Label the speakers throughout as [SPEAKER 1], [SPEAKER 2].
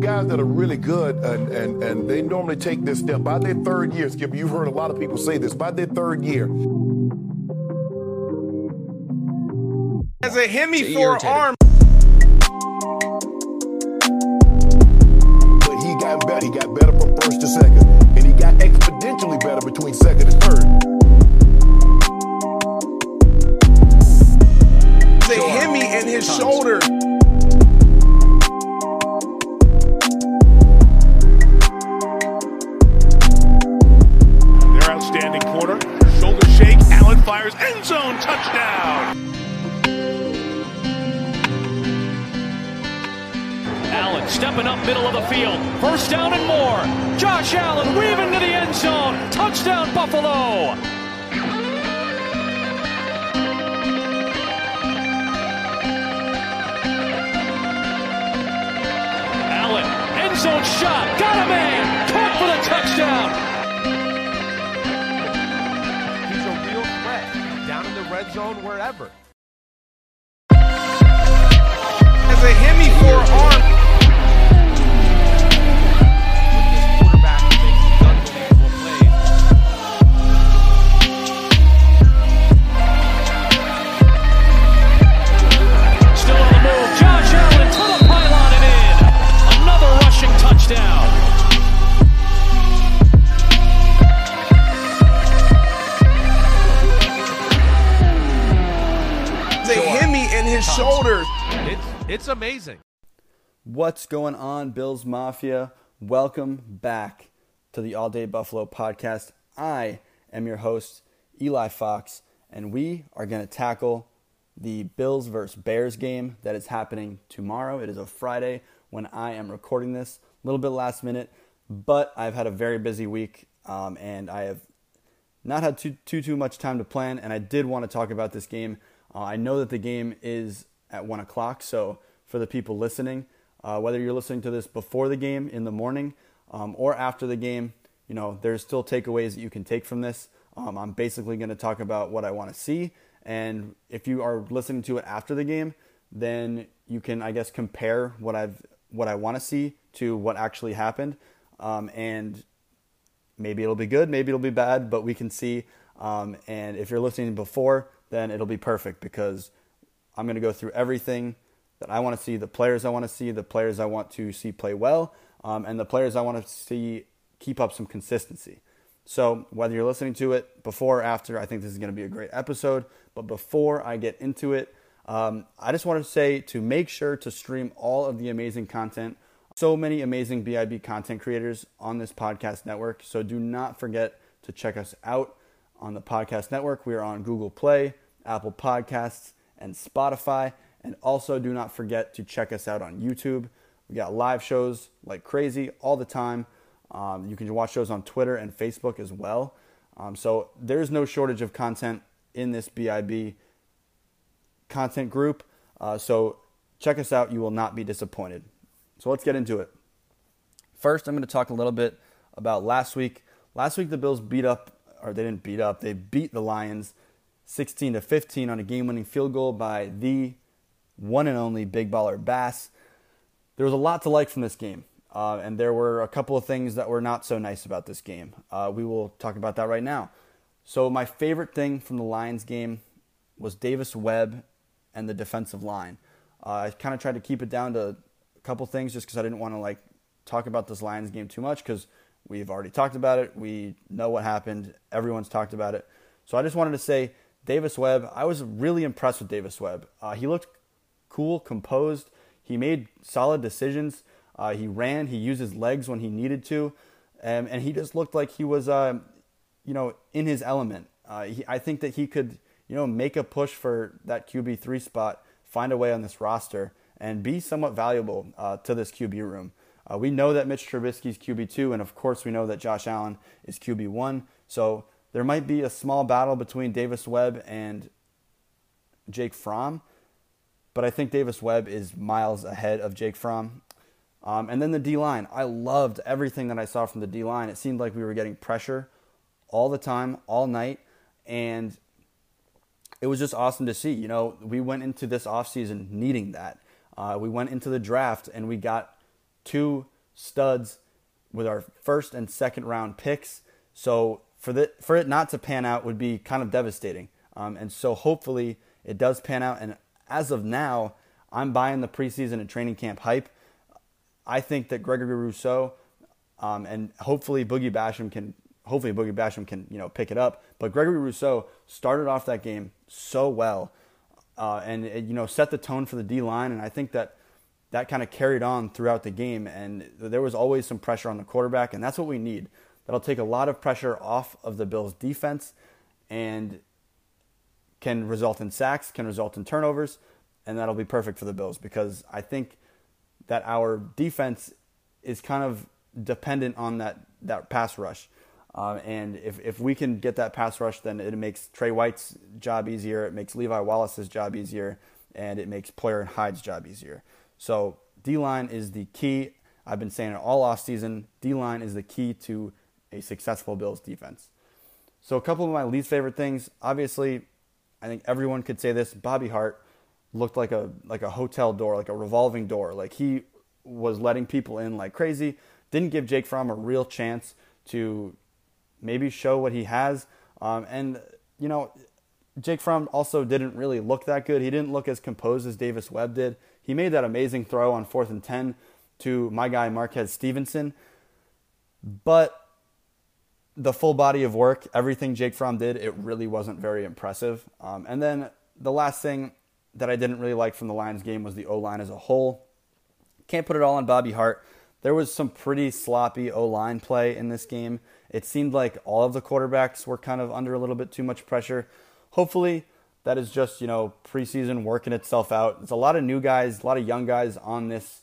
[SPEAKER 1] Guys that are really good and, and, and they normally take this step by their third year, Skip, you've heard a lot of people say this, by their third year.
[SPEAKER 2] As a hemi forearm.
[SPEAKER 1] But he got better. He got better from first to second. And he got exponentially better between second and third.
[SPEAKER 2] As a hemi in his shoulder.
[SPEAKER 3] End zone touchdown.
[SPEAKER 4] Allen stepping up middle of the field. First down and more. Josh Allen weaving to the end zone. Touchdown Buffalo. Allen, end zone shot.
[SPEAKER 5] Red zone, wherever.
[SPEAKER 2] As a hemi forearm.
[SPEAKER 5] It's amazing.
[SPEAKER 6] What's going on, Bills Mafia? Welcome back to the All Day Buffalo podcast. I am your host, Eli Fox, and we are going to tackle the Bills versus Bears game that is happening tomorrow. It is a Friday when I am recording this, a little bit last minute, but I've had a very busy week um, and I have not had too, too too much time to plan, and I did want to talk about this game. Uh, I know that the game is at one o'clock, so for the people listening, uh, whether you're listening to this before the game in the morning um, or after the game, you know there's still takeaways that you can take from this. Um, I'm basically going to talk about what I want to see, and if you are listening to it after the game, then you can, I guess, compare what I've what I want to see to what actually happened, um, and maybe it'll be good, maybe it'll be bad, but we can see. Um, and if you're listening before, then it'll be perfect because I'm going to go through everything that I want to see, the players I want to see, the players I want to see play well, um, and the players I want to see keep up some consistency. So whether you're listening to it before or after, I think this is going to be a great episode. But before I get into it, um, I just want to say to make sure to stream all of the amazing content so many amazing BIB content creators on this podcast network. So do not forget to check us out on the podcast network. We are on Google Play, Apple Podcasts, and Spotify. And also do not forget to check us out on YouTube. We got live shows like crazy all the time. Um, you can watch those on Twitter and Facebook as well. Um, so there's no shortage of content in this BIB content group. Uh, so check us out. You will not be disappointed. So let's get into it. First, I'm going to talk a little bit about last week. Last week, the Bills beat up, or they didn't beat up, they beat the Lions 16 to 15 on a game winning field goal by the one and only Big Baller Bass. There was a lot to like from this game, uh, and there were a couple of things that were not so nice about this game. Uh, we will talk about that right now. So, my favorite thing from the Lions game was Davis Webb and the defensive line. Uh, I kind of tried to keep it down to a couple things just because I didn't want to like talk about this Lions game too much because we've already talked about it. We know what happened. Everyone's talked about it. So I just wanted to say Davis Webb. I was really impressed with Davis Webb. Uh, he looked cool, composed. He made solid decisions. Uh, he ran. He used his legs when he needed to, um, and he just looked like he was, uh, you know, in his element. Uh, he, I think that he could, you know, make a push for that QB three spot, find a way on this roster, and be somewhat valuable uh, to this QB room. Uh, we know that Mitch Trubisky's QB two, and of course we know that Josh Allen is QB one. So there might be a small battle between Davis Webb and Jake Fromm, but I think Davis Webb is miles ahead of Jake Fromm. Um, and then the D line. I loved everything that I saw from the D line. It seemed like we were getting pressure all the time, all night, and it was just awesome to see. You know, we went into this offseason needing that. Uh, we went into the draft and we got two studs with our first and second round picks. So for the for it not to pan out would be kind of devastating. Um, and so hopefully it does pan out. And as of now, I'm buying the preseason and training camp hype. I think that Gregory Rousseau um, and hopefully Boogie Basham can hopefully Boogie Basham can you know pick it up. But Gregory Rousseau started off that game so well, uh, and it, you know set the tone for the D line, and I think that that kind of carried on throughout the game. And there was always some pressure on the quarterback, and that's what we need. That'll take a lot of pressure off of the Bills' defense, and can result in sacks, can result in turnovers, and that'll be perfect for the Bills because I think that our defense is kind of dependent on that that pass rush. Uh, and if, if we can get that pass rush, then it makes Trey White's job easier. It makes Levi Wallace's job easier, and it makes Poyer and Hyde's job easier. So D line is the key. I've been saying it all offseason. D line is the key to a successful Bills defense. So a couple of my least favorite things. Obviously, I think everyone could say this. Bobby Hart looked like a like a hotel door, like a revolving door. Like he was letting people in like crazy. Didn't give Jake Fromm a real chance to maybe show what he has. Um, and you know, Jake Fromm also didn't really look that good. He didn't look as composed as Davis Webb did. He made that amazing throw on fourth and ten to my guy Marquez Stevenson, but the full body of work, everything Jake Fromm did, it really wasn't very impressive. Um, and then the last thing that I didn't really like from the Lions game was the O line as a whole. Can't put it all on Bobby Hart. There was some pretty sloppy O line play in this game. It seemed like all of the quarterbacks were kind of under a little bit too much pressure. Hopefully, that is just you know preseason working itself out. There's a lot of new guys, a lot of young guys on this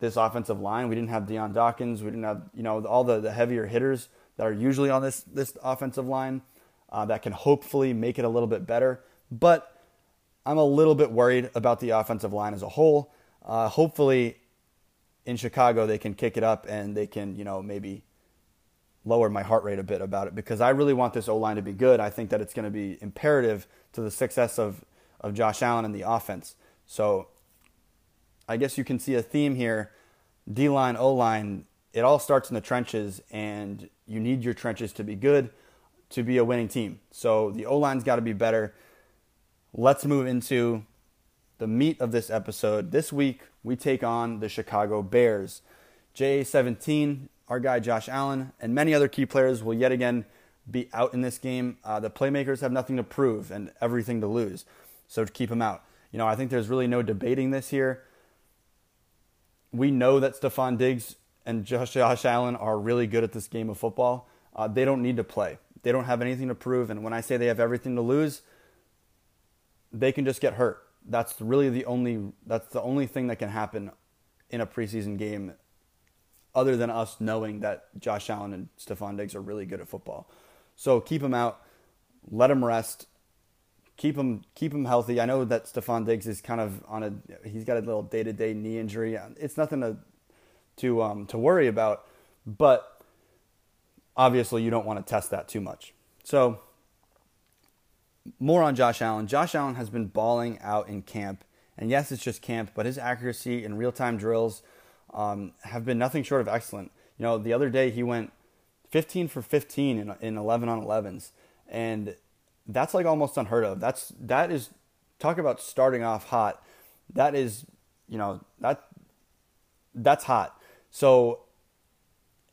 [SPEAKER 6] this offensive line. We didn't have Dion Dawkins. We didn't have you know all the, the heavier hitters that are usually on this this offensive line uh, that can hopefully make it a little bit better. But I'm a little bit worried about the offensive line as a whole. Uh, hopefully, in Chicago they can kick it up and they can you know maybe lower my heart rate a bit about it because I really want this O line to be good. I think that it's going to be imperative to the success of, of Josh Allen and the offense. So I guess you can see a theme here D line, O line, it all starts in the trenches, and you need your trenches to be good to be a winning team. So the O line's got to be better. Let's move into the meat of this episode. This week, we take on the Chicago Bears. JA17 our guy Josh Allen, and many other key players will yet again be out in this game. Uh, the playmakers have nothing to prove and everything to lose, so to keep them out. You know, I think there's really no debating this here. We know that Stefon Diggs and Josh, Josh Allen are really good at this game of football. Uh, they don't need to play. They don't have anything to prove, and when I say they have everything to lose, they can just get hurt. That's really the only that's the only thing that can happen in a preseason game other than us knowing that Josh Allen and Stefon Diggs are really good at football. So keep him out, let him rest, keep him keep him healthy. I know that Stefon Diggs is kind of on a he's got a little day to day knee injury. It's nothing to to um, to worry about, but obviously you don't want to test that too much. So more on Josh Allen. Josh Allen has been balling out in camp, and yes, it's just camp, but his accuracy in real time drills um, have been nothing short of excellent. You know, the other day he went 15 for 15 in, in 11 on 11s, and that's like almost unheard of. That's that is talk about starting off hot. That is, you know, that that's hot. So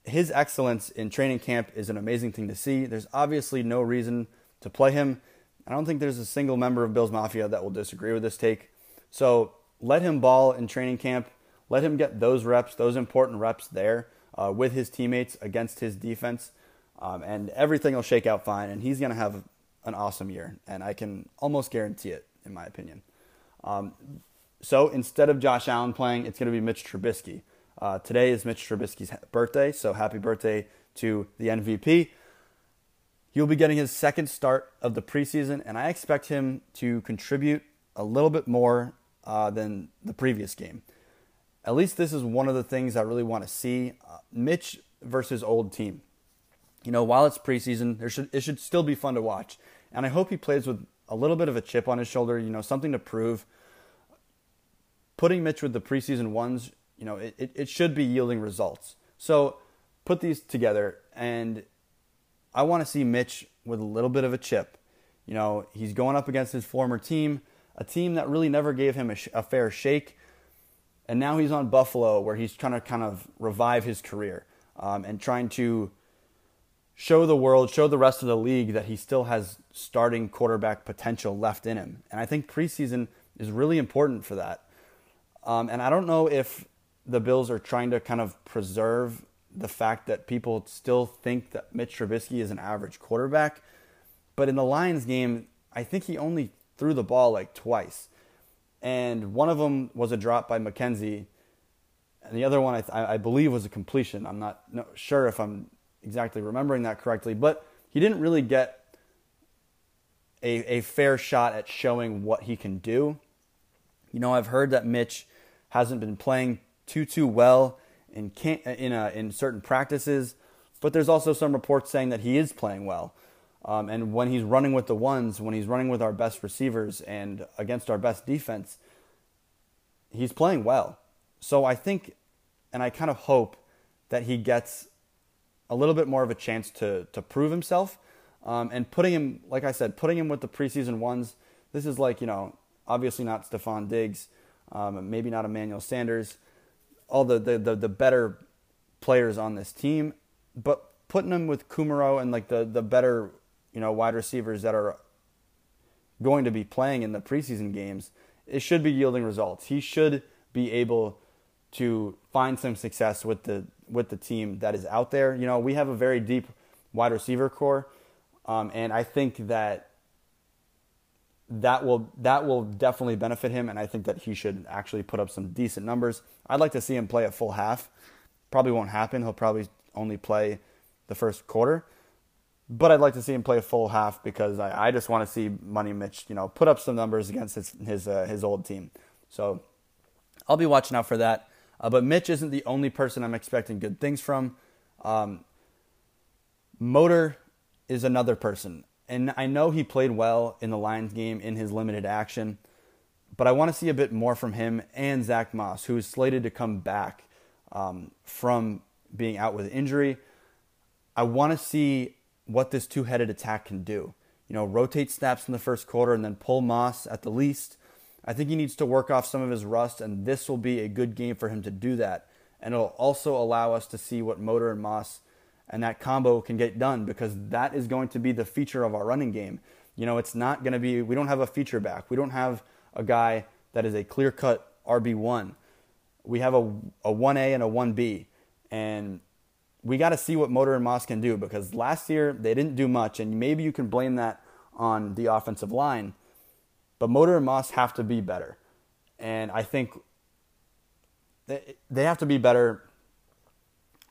[SPEAKER 6] his excellence in training camp is an amazing thing to see. There's obviously no reason to play him. I don't think there's a single member of Bills Mafia that will disagree with this take. So let him ball in training camp. Let him get those reps, those important reps there uh, with his teammates against his defense, um, and everything will shake out fine. And he's going to have an awesome year, and I can almost guarantee it, in my opinion. Um, so instead of Josh Allen playing, it's going to be Mitch Trubisky. Uh, today is Mitch Trubisky's birthday, so happy birthday to the MVP. He'll be getting his second start of the preseason, and I expect him to contribute a little bit more uh, than the previous game at least this is one of the things I really want to see. Uh, Mitch versus old team. You know, while it's preseason, there should it should still be fun to watch, and I hope he plays with a little bit of a chip on his shoulder. You know, something to prove. putting Mitch with the preseason ones, you know, it, it, it should be yielding results. So put these together, and I want to see Mitch with a little bit of a chip. You know, he's going up against his former team, a team that really never gave him a, sh- a fair shake. And now he's on Buffalo, where he's trying to kind of revive his career um, and trying to show the world, show the rest of the league that he still has starting quarterback potential left in him. And I think preseason is really important for that. Um, and I don't know if the Bills are trying to kind of preserve the fact that people still think that Mitch Trubisky is an average quarterback. But in the Lions game, I think he only threw the ball like twice. And one of them was a drop by McKenzie. And the other one, I, th- I believe, was a completion. I'm not no, sure if I'm exactly remembering that correctly. But he didn't really get a, a fair shot at showing what he can do. You know, I've heard that Mitch hasn't been playing too, too well in in a, in certain practices, but there's also some reports saying that he is playing well. Um, and when he's running with the ones, when he's running with our best receivers and against our best defense, he's playing well. So I think, and I kind of hope that he gets a little bit more of a chance to to prove himself. Um, and putting him, like I said, putting him with the preseason ones. This is like you know, obviously not Stefon Diggs, um, maybe not Emmanuel Sanders all the, the, the, the better players on this team, but putting them with Kumerow and like the, the better, you know, wide receivers that are going to be playing in the preseason games, it should be yielding results. He should be able to find some success with the with the team that is out there. You know, we have a very deep wide receiver corps, um, and I think that that will that will definitely benefit him, and I think that he should actually put up some decent numbers. I'd like to see him play a full half. Probably won't happen. He'll probably only play the first quarter, but I'd like to see him play a full half because I, I just want to see Money Mitch, you know, put up some numbers against his his uh, his old team. So I'll be watching out for that. Uh, but Mitch isn't the only person I'm expecting good things from. Um, Motor is another person and I know he played well in the Lions game in his limited action, but I want to see a bit more from him and Zach Moss, who is slated to come back um, from being out with injury. I want to see what this two headed attack can do. You know, rotate snaps in the first quarter and then pull Moss at the least. I think he needs to work off some of his rust, and this will be a good game for him to do that. And it'll also allow us to see what Motor and Moss and that combo can get done because that is going to be the feature of our running game. You know, it's not going to be, we don't have a feature back. We don't have a guy that is a clear cut RB1. We have a, a 1A and a 1B. And we got to see what Motor and Moss can do because last year they didn't do much. And maybe you can blame that on the offensive line. But Motor and Moss have to be better. And I think they they have to be better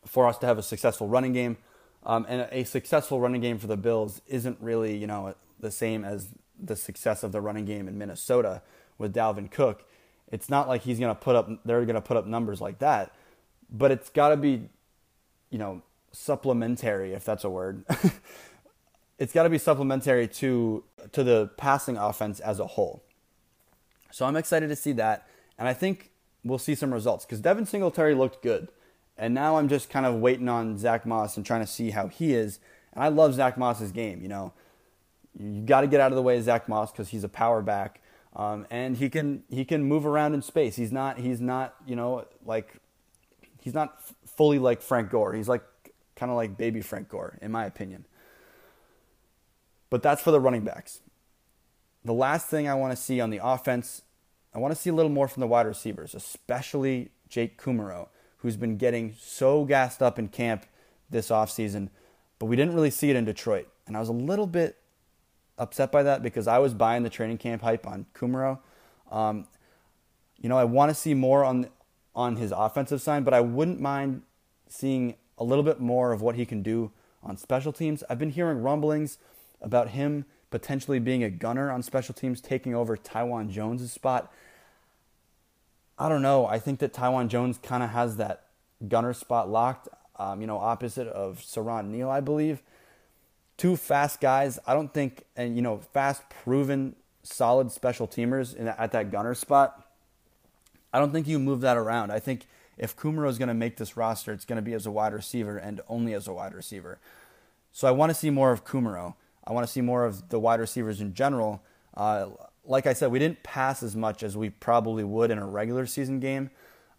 [SPEAKER 6] for us to have a successful running game. Um, and a successful running game for the Bills isn't really, you know, the same as the success of the running game in Minnesota with Dalvin Cook. It's not like he's going to put up, they're going to put up numbers like that, but it's got to be, you know, supplementary, if that's a word. it's got to be supplementary to to the passing offense as a whole. So I'm excited to see that, and I think we'll see some results because Devin Singletary looked good. And now I'm just kind of waiting on Zach Moss and trying to see how he is. And I love Zach Moss's game. You know, you got to get out of the way of Zach Moss because he's a power back, um, and he can he can move around in space. He's not he's not you know like he's not fully like Frank Gore. He's like kind of like baby Frank Gore, in my opinion. But that's for the running backs. The last thing I want to see on the offense, I want to see a little more from the wide receivers, especially Jake Kumerow who's been getting so gassed up in camp this offseason, but we didn't really see it in Detroit. And I was a little bit upset by that because I was buying the training camp hype on Kumerow. Um, you know, I want to see more on on his offensive side, but I wouldn't mind seeing a little bit more of what he can do on special teams. I've been hearing rumblings about him potentially being a gunner on special teams, taking over Taiwan Jones' spot. I don't know. I think that Taiwan Jones kind of has that gunner spot locked, um, you know, opposite of Siran Neal, I believe. Two fast guys. I don't think, and, you know, fast, proven, solid special teamers in, at that gunner spot. I don't think you move that around. I think if Kumerow is going to make this roster, it's going to be as a wide receiver and only as a wide receiver. So I want to see more of Kumerow. I want to see more of the wide receivers in general. Uh, like I said, we didn't pass as much as we probably would in a regular season game.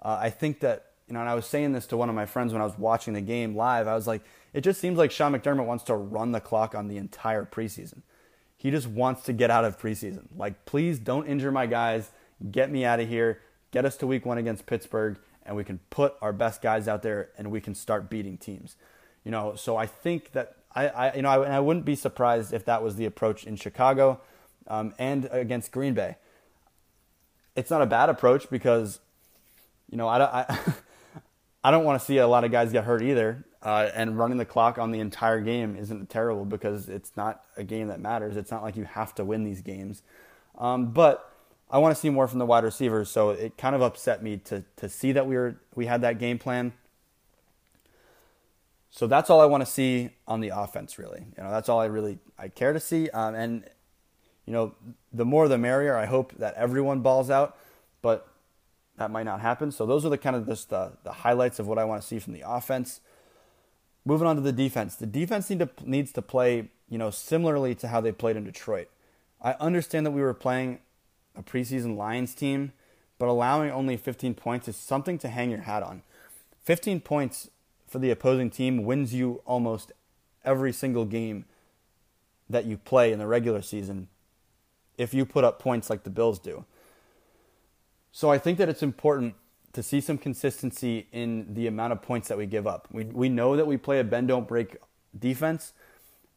[SPEAKER 6] Uh, I think that, you know, and I was saying this to one of my friends when I was watching the game live. I was like, it just seems like Sean McDermott wants to run the clock on the entire preseason. He just wants to get out of preseason. Like, please don't injure my guys. Get me out of here. Get us to week one against Pittsburgh, and we can put our best guys out there and we can start beating teams. You know, so I think that I, I you know, I, I wouldn't be surprised if that was the approach in Chicago um, and against Green Bay. It's not a bad approach because, you know, I, I, I don't want to see a lot of guys get hurt either. Uh, and running the clock on the entire game isn't terrible because it's not a game that matters. It's not like you have to win these games. Um, but I want to see more from the wide receivers, so it kind of upset me to to see that we were we had that game plan. So that's all I want to see on the offense, really. You know, that's all I really I care to see. Um, and you know, the more the merrier. I hope that everyone balls out, but that might not happen. So those are the kind of just the, the highlights of what I want to see from the offense. Moving on to the defense. The defense need to, needs to play, you know, similarly to how they played in Detroit. I understand that we were playing a preseason Lions team, but allowing only 15 points is something to hang your hat on. 15 points for the opposing team wins you almost every single game that you play in the regular season if you put up points like the Bills do. So I think that it's important to see some consistency in the amount of points that we give up. We, we know that we play a bend don't break defense,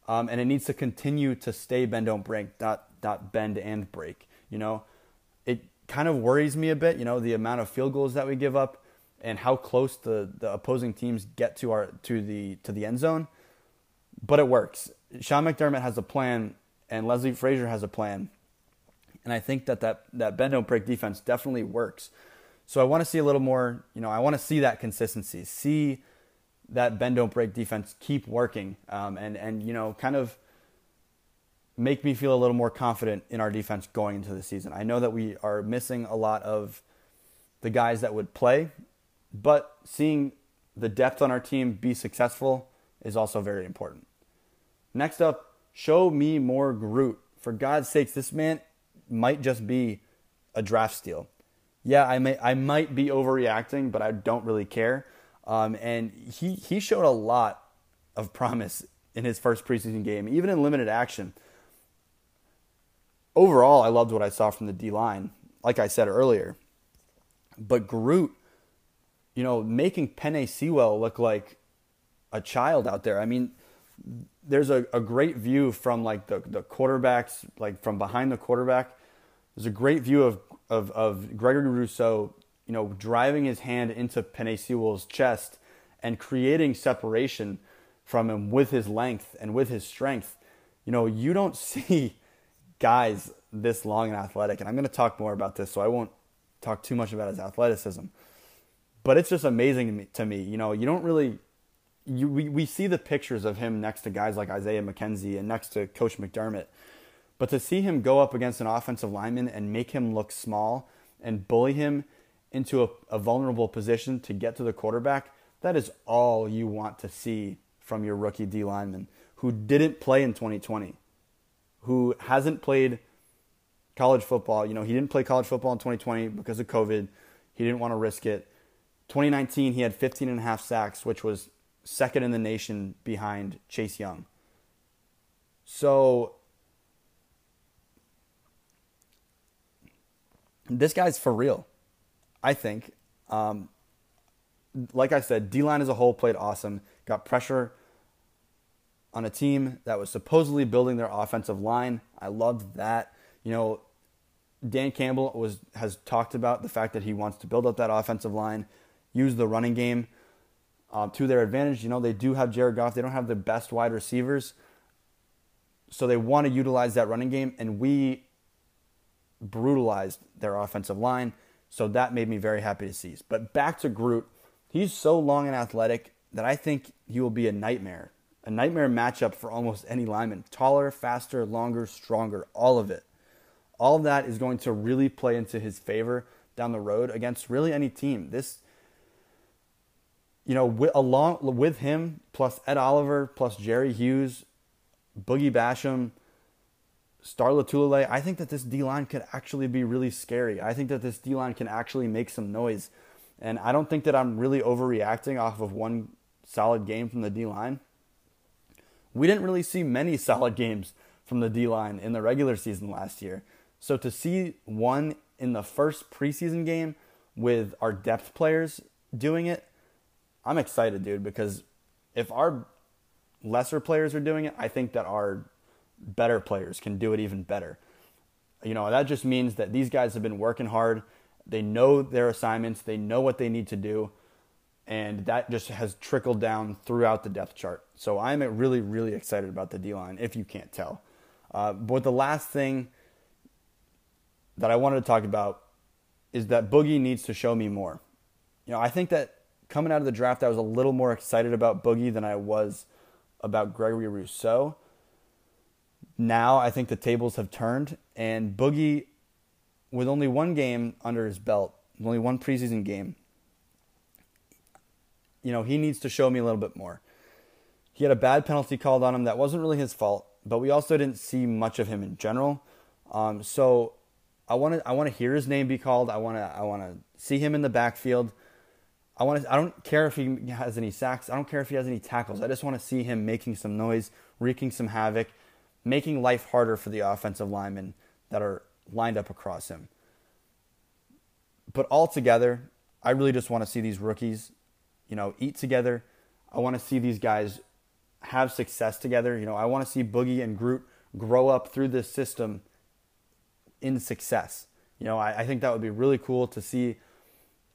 [SPEAKER 6] um, and it needs to continue to stay bend don't break, not not bend and break. You know, it kind of worries me a bit. You know, the amount of field goals that we give up and how close the, the opposing teams get to our to the to the end zone. But it works. Sean McDermott has a plan, and Leslie Frazier has a plan, and I think that that that bend don't break defense definitely works. So I want to see a little more, you know, I want to see that consistency, see that bend don't break defense keep working, um, and and you know, kind of make me feel a little more confident in our defense going into the season. I know that we are missing a lot of the guys that would play, but seeing the depth on our team be successful is also very important. Next up, show me more Groot. For God's sakes, this man might just be a draft steal yeah, I may I might be overreacting, but I don't really care. Um, and he he showed a lot of promise in his first preseason game, even in limited action. Overall, I loved what I saw from the D line, like I said earlier. But Groot, you know, making Penei Sewell look like a child out there. I mean, there's a, a great view from like the, the quarterbacks, like from behind the quarterback. There's a great view of of, of Gregory Rousseau, you know, driving his hand into Penei Sewell's chest and creating separation from him with his length and with his strength. You know, you don't see guys this long and athletic, and I'm going to talk more about this, so I won't talk too much about his athleticism. But it's just amazing. To me. You know, you don't really. You, we, we see the pictures of him next to guys like Isaiah McKenzie and next to Coach McDermott but to see him go up against an offensive lineman and make him look small and bully him into a, a, vulnerable position to get to the quarterback, that is all you want to see from your rookie D lineman who didn't play in 2020, who hasn't played college football. You know, he didn't play college football in 2020 because of COVID. He didn't want to risk it. 2019, he had 15 and a half sacks, which was second in the nation behind Chase Young. So this guy's for real, I think. Um, like I said, D line as a whole played awesome. Got pressure on a team that was supposedly building their offensive line. I loved that. You know, Dan Campbell was has talked about the fact that he wants to build up that offensive line, use the running game uh, to their advantage. You know, they do have Jared Goff. They don't have the best wide receivers, so they want to utilize that running game. And we brutalized their offensive line. So that made me very happy to see. But back to Groot, he's so long and athletic that I think he will be a nightmare. A nightmare matchup for almost any lineman. Taller, faster, longer, stronger, all of it. All of that is going to really play into his favor down the road against really any team. This, you know, with, along with him plus Ed Oliver plus Jerry Hughes, Boogie Basham, Star Lotulelei, I think that this D line could actually be really scary. I think that this D line can actually make some noise. And I don't think that I'm really overreacting off of one solid game from the D line. We didn't really see many solid games from the D line in the regular season last year. So to see one in the first preseason game with our depth players doing it, I'm excited, dude, because if our lesser players are doing it, I think that our better players can do it even better. You know, that just means that these guys have been working hard. They know their assignments, they know what they need to do, and that just has trickled down throughout the depth chart. So I'm really, really excited about the D line, if you can't tell. Uh, but the last thing that I wanted to talk about is that Boogie needs to show me more. You know, I think that coming out of the draft, I was a little more excited about Boogie than I was about Gregory Rousseau. Now I think the tables have turned, and Boogie, with only one game under his belt, only one preseason game, you know, he needs to show me a little bit more. He had a bad penalty called on him that wasn't really his fault, but we also didn't see much of him in general. Um, so I want to I want to hear his name be called. I want to I want to see him in the backfield. I want to I don't care if he has any sacks. I don't care if he has any tackles. I just want to see him making some noise, wreaking some havoc, making life harder for the offensive linemen that are lined up across him. But altogether, I really just want to see these rookies, you know, eat together. I want to see these guys have success together. You know, I want to see Boogie and Groot grow up through this system in success. You know, I, I think that would be really cool to see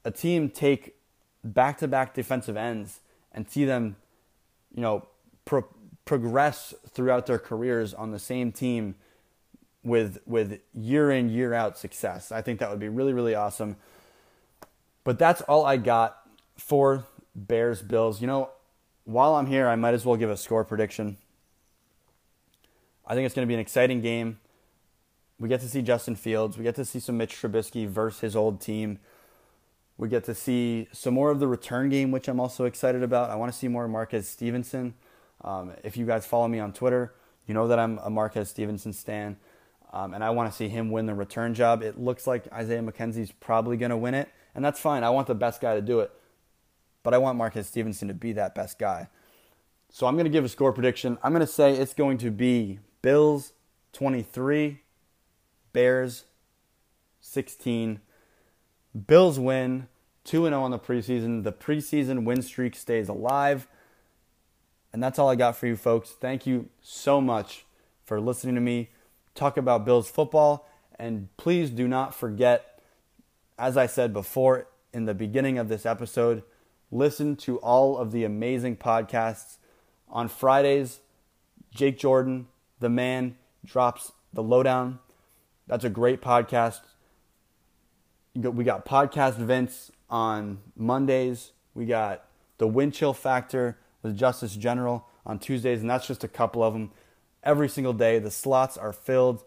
[SPEAKER 6] a team take back to back defensive ends and see them, you know, pro- progress throughout their careers on the same team with with year in year out success. I think that would be really really awesome. But that's all I got for Bears Bills. You know, while I'm here, I might as well give a score prediction. I think it's going to be an exciting game. We get to see Justin Fields. We get to see some Mitch Trubisky versus his old team. We get to see some more of the return game, which I'm also excited about. I want to see more Marquez Stevenson. Um, if you guys follow me on Twitter, you know that I'm a Marquez Stevenson stan, um, and I want to see him win the return job. It looks like Isaiah McKenzie's probably going to win it, and that's fine. I want the best guy to do it, but I want Marquez Stevenson to be that best guy. So I'm going to give a score prediction. I'm going to say it's going to be Bills 23, Bears 16. Bills win 2 0 on the preseason. The preseason win streak stays alive. And that's all I got for you folks. Thank you so much for listening to me talk about Bills football. And please do not forget, as I said before in the beginning of this episode, listen to all of the amazing podcasts. On Fridays, Jake Jordan, the man, drops the lowdown. That's a great podcast. We got Podcast events on Mondays. We got The Wind Chill Factor with Justice General on Tuesdays, and that's just a couple of them. Every single day, the slots are filled,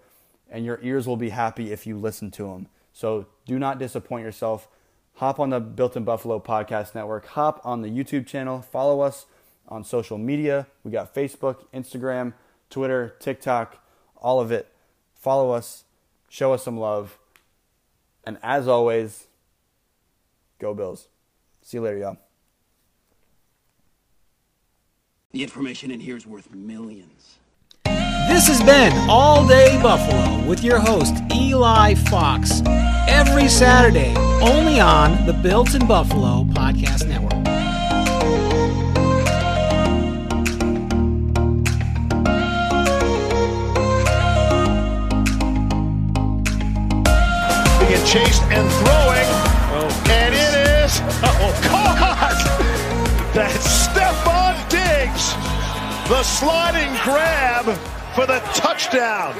[SPEAKER 6] and your ears will be happy if you listen to them. So do not disappoint yourself. Hop on the Built in Buffalo Podcast Network. Hop on the YouTube channel. Follow us on social media. We got Facebook, Instagram, Twitter, TikTok, all of it. Follow us. Show us some love. And as always, go Bills. See you later, y'all.
[SPEAKER 7] The information in here is worth millions.
[SPEAKER 8] This has been All Day Buffalo with your host, Eli Fox. Every Saturday, only on the Built in Buffalo Podcast Network.
[SPEAKER 3] Chased and throwing. Oh, and it is oh, caught. That's Stefon Diggs. The sliding grab for the touchdown.